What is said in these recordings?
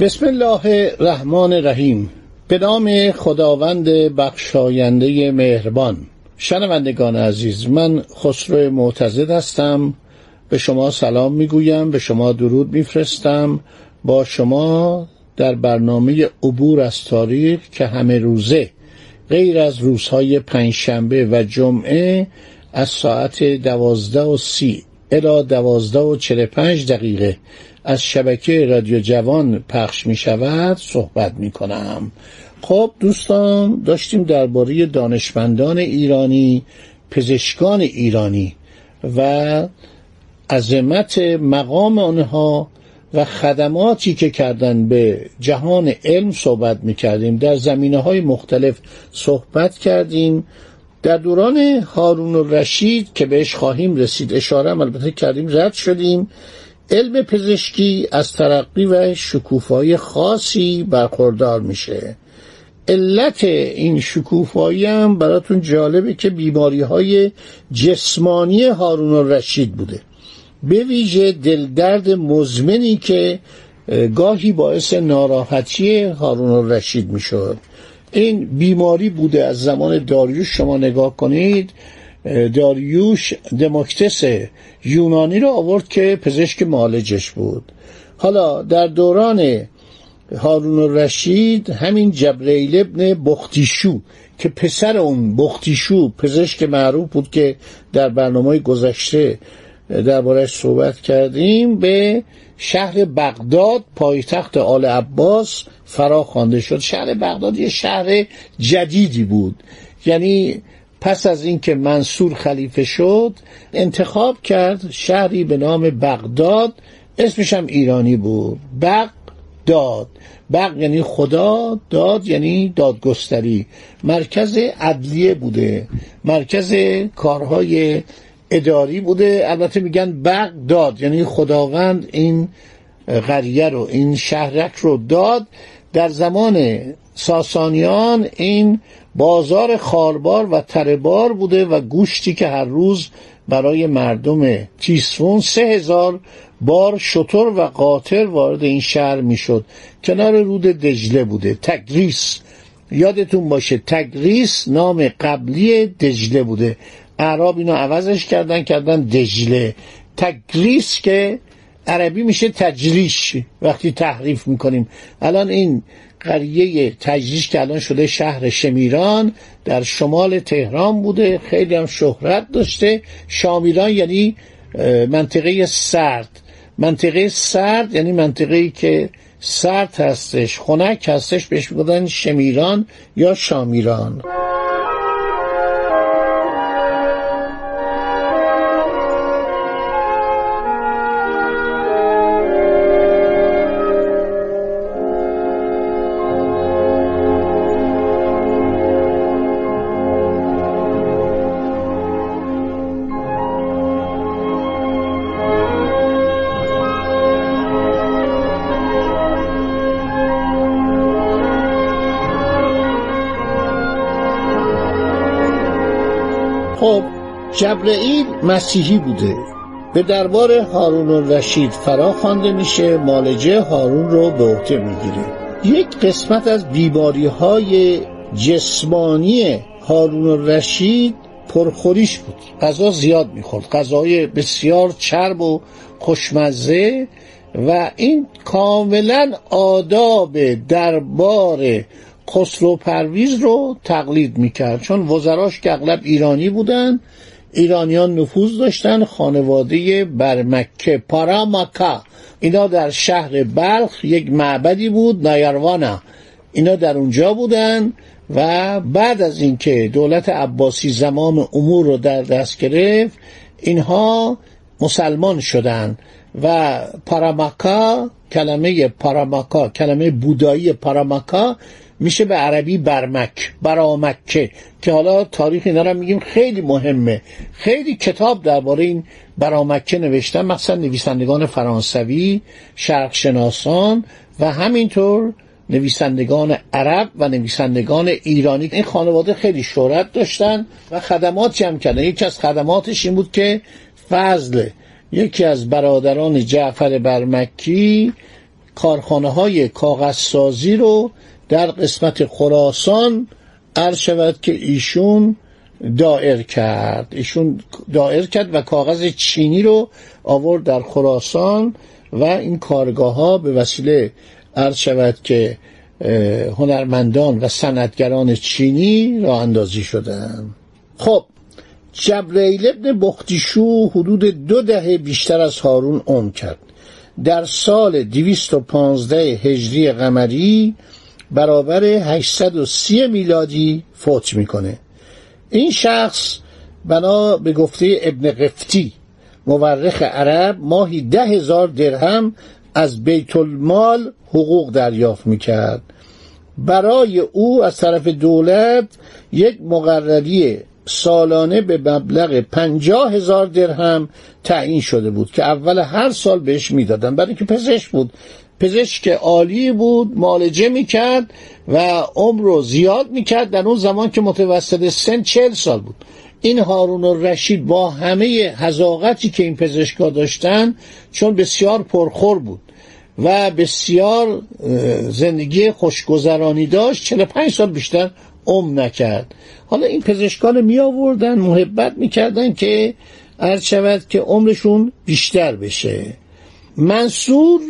بسم الله الرحمن الرحیم. به نام خداوند بخشاینده مهربان. شنوندگان عزیز من خسرو معتزد هستم. به شما سلام می‌گویم به شما درود میفرستم. با شما در برنامه عبور از تاریخ که همه روزه غیر از روزهای پنجشنبه و جمعه از ساعت دوازده و سی الی دوازده و چل پنج دقیقه از شبکه رادیو جوان پخش می شود صحبت می کنم. خب دوستان داشتیم درباره دانشمندان ایرانی پزشکان ایرانی و عظمت مقام آنها و خدماتی که کردن به جهان علم صحبت می کردیم. در زمینه های مختلف صحبت کردیم. در دوران هارون الرشید که بهش خواهیم رسید اشاره البته کردیم رد شدیم. علم پزشکی از ترقی و شکوفایی خاصی برخوردار میشه. علت این شکوفایی هم براتون جالبه که بیماری های جسمانی هارون الرشید بوده. به ویژه دلدرد مزمنی که گاهی باعث ناراحتی هارون الرشید می‌شد. این بیماری بوده از زمان داریوش. شما نگاه کنید داریوش دموکتس یونانی رو آورد که پزشک معالجش بود. حالا در دوران هارون الرشید همین جبرئیل ابن بختیشو که پسر اون بختیشو پزشک معروف بود که در برنامه گذشته دربارش صحبت کردیم به شهر بغداد پایتخت آل عباس فرا خوانده شد. شهر بغداد یه شهر جدیدی بود. یعنی پس از اینکه منصور خلیفه شد انتخاب کرد شهری به نام بغداد. اسمش هم ایرانی بود. بغداد. بغ یعنی خدا داد یعنی دادگستری. مرکز عدلیه بوده. مرکز کارهای اداری بوده. البته میگن بغداد یعنی خداوند این قریه رو این شهرک رو داد. در زمان ساسانیان این بازار خاربار و تربار بوده و گوشتی که هر روز برای مردم تیسفون سه هزار بار شطور و قاطر وارد این شهر می‌شد. کنار رود دجله بوده. تگریس. یادتون باشه تگریس نام قبلی دجله بوده. اعراب اینو عوضش کردن کردن دجله. تگریس که عربی میشه تجریش وقتی تحریف می‌کنیم. الان این قریه تجریش که الان شده شهر شمیران در شمال تهران بوده خیلی هم شهرت داشته. شامیران یعنی منطقه سرد. منطقه سرد یعنی منطقه که سرد هستش خنک هستش بهش می‌گفتن شمیران یا شامیران. جبرئیل مسیحی بوده. به دربار هارون الرشید فرا خوانده میشه مالجه هارون رو به عهده می‌گیره. یک قسمت از بیماری های جسمانی هارون الرشید پرخوریش بود. غذا زیاد می‌خورد. غذای بسیار چرب و خوشمزه و این کاملا آداب دربار خسرو پرویز رو تقلید می‌کرد. چون وزراش که اغلب ایرانی بودن ایرانیان نفوذ داشتن خانواده برمکه پارامکا اینا در شهر بلخ یک معبدی بود نایروانا اینا در اونجا بودن و بعد از اینکه دولت عباسی زمام امور رو در دست گرفت اینها مسلمان شدن و پاراماکا کلمه پاراماکا کلمه بودایی پاراماکا میشه به عربی برمک برامکه که حالا تاریخ اینا رو میگیم خیلی مهمه. خیلی کتاب درباره این برامکه نوشتن مثلا نویسندگان فرانسوی شرقشناسان و همینطور نویسندگان عرب و نویسندگان ایرانی. این خانواده خیلی شهرت داشتن و خدماتی هم کردن. یکی از خدماتش این بود که فضل یکی از برادران جعفر برمکی کارخانه های کاغذسازی رو در قسمت خراسان عرض شود که ایشون دائر کرد. ایشون دائر کرد و کاغذ چینی رو آورد در خراسان و این کارگاه ها به وسیله عرض شود که هنرمندان و صنعتگران چینی را اندازی شدن. خب جبرئیل ابن بختیشو حدود دو دهه بیشتر از هارون عمر کرد. در سال 215 هجری قمری برابر 830 میلادی فوت می‌کنه. این شخص بنا به گفته ابن قفتی مورخ عرب ماهی ده هزار درهم از بیت المال حقوق دریافت می‌کرد. برای او از طرف دولت یک مقرری سالانه به مبلغ پنجاه هزار درهم تعیین شده بود که اول هر سال بهش می‌دادن. برای اینکه پزشک بود. پزشک عالی بود معالجه می‌کرد و عمر رو زیاد می‌کرد در اون زمان که متوسط سن چهل سال بود. این هارون و رشید با همه هزاقتی که این پزشکا داشتن چون بسیار پرخور بود و بسیار زندگی خوشگذرانی داشت. 45 سال بیشتر عمر نکرد. حالا این پزشکان می آوردن محبت می‌کردن که عرض شود که عمرشون بیشتر بشه. منصور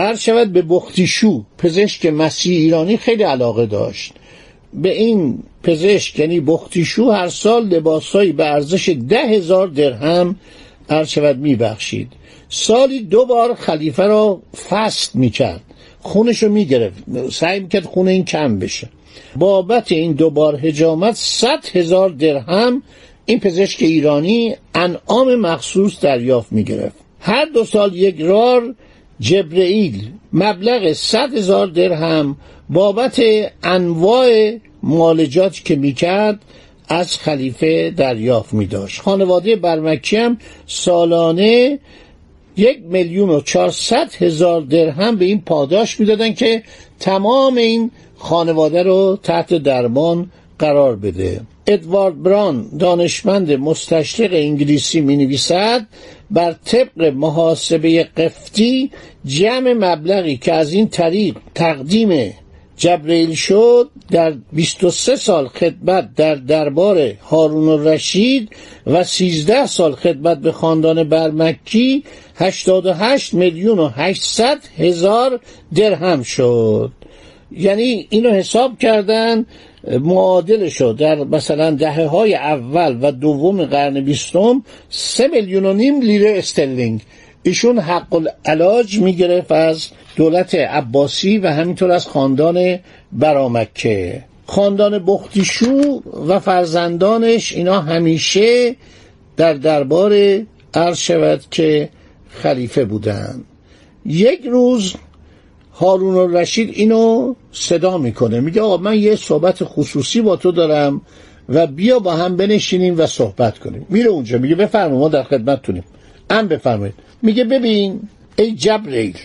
عرض شود به بختیشو پزشک مسیح ایرانی خیلی علاقه داشت. به این پزشک یعنی بختیشو هر سال لباسهایی به ارزش ده هزار درهم عرض شود میبخشید. سالی دو بار خلیفه را فست می‌کرد. خونش رو می‌گرفت. سعی می‌کرد خون این کم بشه. بابت این دو بار هجامت صد هزار درهم این پزشک ایرانی انعام مخصوص دریافت می‌گرفت. هر دو سال یک رار جبرئیل مبلغ صد هزار درهم بابت انواع معالجات که می‌کرد از خلیفه دریافت می داشت خانواده برمکی هم سالانه یک میلیون و چهارصد هزار درهم به این پاداش می‌دادن که تمام این خانواده رو تحت درمان قرار بده. ادوارد بران دانشمند مستشرق انگلیسی می نویسد بر طبق محاسبه قفتی جمع مبلغی که از این طریق تقدیم جبرئیل شد در 23 سال خدمت در دربار هارون الرشید و 13 سال خدمت به خاندان برمکی 88 میلیون و 800 هزار درهم شد. یعنی اینو حساب کردن معادل شد. در مثلا دهه های اول و دوم قرن بیستم سه میلیون و نیم لیره استرلینگ. ایشون حق العلاج می‌گرفت از دولت عباسی و همینطور از خاندان برامکه. خاندان بختیشو و فرزندانش اینا همیشه در دربار عرض شود که خلیفه بودند یک روز هارون الرشید اینو صدا می‌کنه. میگه آقا من یه صحبت خصوصی با تو دارم و بیا با هم بنشینیم و صحبت کنیم. میره اونجا. میگه بفرما ما در خدمتتونیم. ام بفرمایید. میگه ببین ای جبریل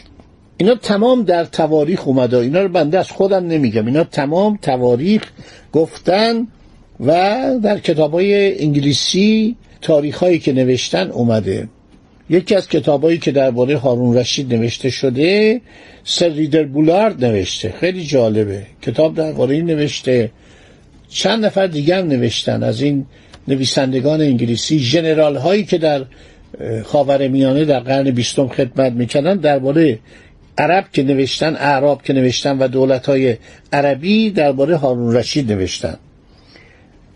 اینا تمام در تواریخ اومده. اینا رو بنده از خودم نمیگم. اینا تمام تواریخ گفتن و در کتاب های انگلیسی تاریخ هایی که نوشتن اومده. یکی از کتابایی که درباره هارون رشید نوشته شده سر ریدر بولارد نوشته. خیلی جالبه. کتاب درباره این نوشته. چند نفر دیگر نوشتن. از این نویسندگان انگلیسی جنرال هایی که در خاور میانه در قرن بیستم خدمت می‌کردن. درباره عرب که نوشتن اعراب که نوشتن و دولت های عربی درباره هارون رشید نوشتن.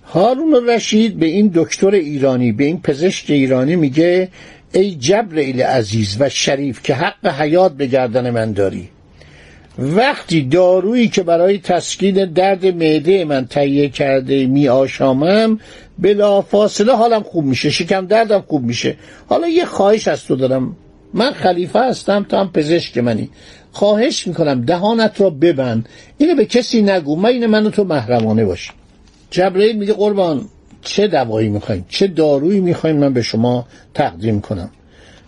هارون رشید به این دکتر ایرانی به این پزشک ایرانی میگه ای جبرئیل عزیز و شریف که حق حیات به گردن من داری. وقتی دارویی که برای تسکین درد معده من تهیه کرده می آشامم بلا فاصله حالم خوب میشه شکم دردم خوب میشه. حالا یه خواهش از تو دارم. من خلیفه هستم تو هم پزشک منی. خواهش می‌کنم دهانت را ببند. اینو به کسی نگو. من این منو تو محرمانه باشی جبرئیل میگه قربان. چه دوایی می‌خوایم چه دارویی می‌خوایم من به شما تقدیم کنم.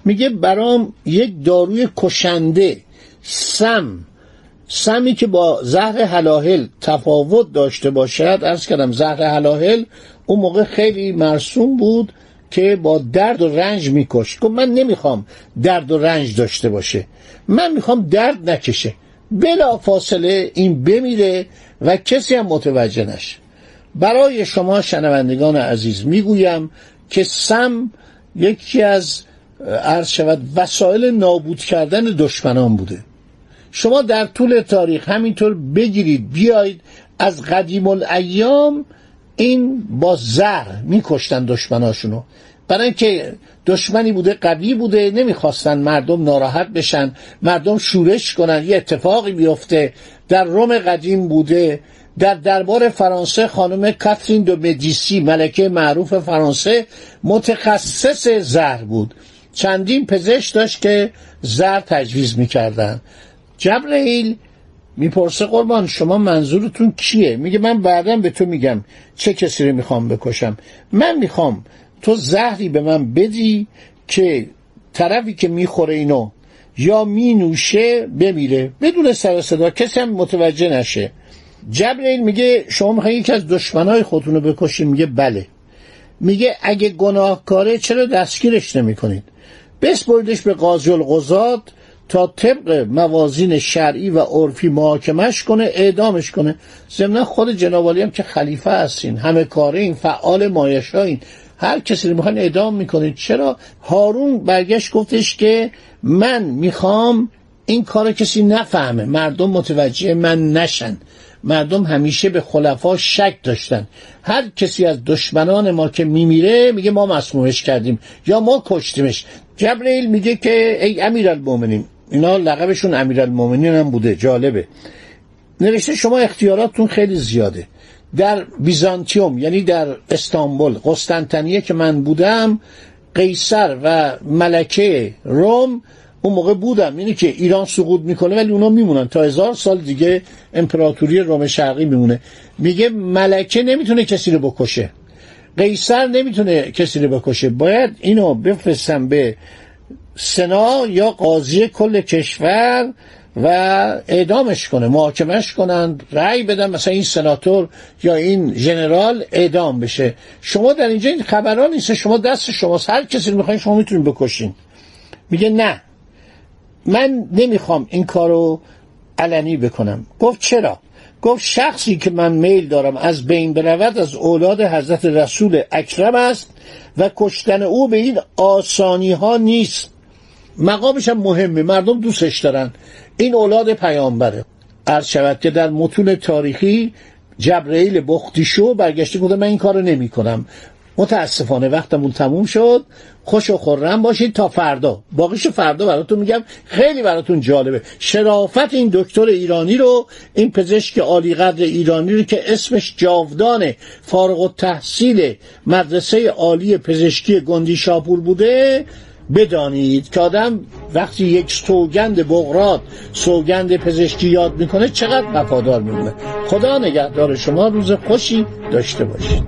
میگه برام یک داروی کشنده سم سمی که با زهر حلاهل تفاوت داشته باشد. ارز کردم زهر حلاهل اون موقع خیلی مرسوم بود که با درد و رنج میکش گفت من نمی‌خوام درد و رنج داشته باشه. من می‌خوام درد نکشه. بلا فاصله این بمیره و کسی هم متوجه نشه. برای شما شنوندگان عزیز می‌گویم که سم یکی از عرض شود وسایل نابود کردن دشمنان بوده. شما در طول تاریخ همینطور بگیرید بیاید از قدیم الایام این با زر میکشتن دشمناشونو. برای اینکه دشمنی بوده قوی بوده نمی‌خواستن مردم ناراحت بشن مردم شورش کنن یه اتفاقی بیفته. در روم قدیم بوده در دربار فرانسه خانم کاترین دو مدیسی ملکه معروف فرانسه متخصص زهر بود. چندین پزشک داشت که زهر تجویز می‌کردن. جبرئیل می‌پرسه قربان شما منظورتون کیه؟ میگه من بعدا به تو میگم چه کسی رو می‌خوام بکشم. من می‌خوام تو زهری به من بدی که طرفی که می‌خوره اینو یا مینوشه بمیره. بدون سر صدا کسی هم متوجه نشه. جبرئیل میگه شما می‌خواین یکی از دشمنای خودتون رو بکشید میگه بله. میگه اگه گناهکاره چرا دستگیرش نمی‌کنید؟ بسپردش به قاضی القضات تا طبق موازین شرعی و عرفی محاکمش کنه اعدامش کنه. ضمن خود جنابالی هم که خلیفه هستین همه کارین فعال مایشاین هر کسی رو می‌خواین اعدام می‌کنید. چرا؟ هارون برگشت گفتش که من می‌خوام این کار کسی نفهمه. مردم متوجه من نشن. مردم همیشه به خلفا شک داشتن. هر کسی از دشمنان ما که میمیره میگه ما مسمومش کردیم یا ما کشتیمش. جبرئیل میگه که ای امیرالمومنین اینا لقبشون امیرالمومنین هم بوده جالبه. نوشته شما اختیاراتتون خیلی زیاده. در بیزانتیوم یعنی در استانبول قسطنطنیه که من بودم قیصر و ملکه روم اون موقع بودم. اینی که ایران سقوط می‌کنه ولی اونا میمونن. تا هزار سال دیگه امپراتوری روم شرقی میمونه. میگه ملکه نمی‌تونه کسی رو بکشه. قیصر نمی‌تونه کسی رو بکشه. باید اینو بفرستم به سنا یا قاضی کل کشور و اعدامش کنه. محاکمش کنن رأی بدن مثلا این سناتور یا این ژنرال اعدام بشه. شما در اینجا این خبران نیست. شما دست شما هر کسی رو می‌خواین شما می‌تونید بکشین. میگه نه. من نمی‌خوام این کارو علنی بکنم. گفت چرا؟ گفت شخصی که من میل دارم از بین برود از اولاد حضرت رسول اکرم است و کشتن او به این آسانی ها نیست. مقامش هم مهمه مردم دوستش دارن. این اولاد پیامبره. عرض شود که در متون تاریخی جبرئیل بختیشو برگشته گفته من این کارو نمی کنم متاسفانه وقتمون تموم شد. خوش و خورم باشید تا فردا. باقیش فردا براتون میگم. خیلی براتون جالبه. شرافت این دکتر ایرانی رو این پزشک عالی قدر ایرانی رو که اسمش جاودانه فارغ و تحصیل مدرسه عالی پزشکی گندی شاپور بوده. بدانید که آدم وقتی یک سوگند بغرات سوگند پزشکی یاد می‌کنه چقدر وفادار میمونه. خدا نگهدار شما. روز خوشی داشته باشید.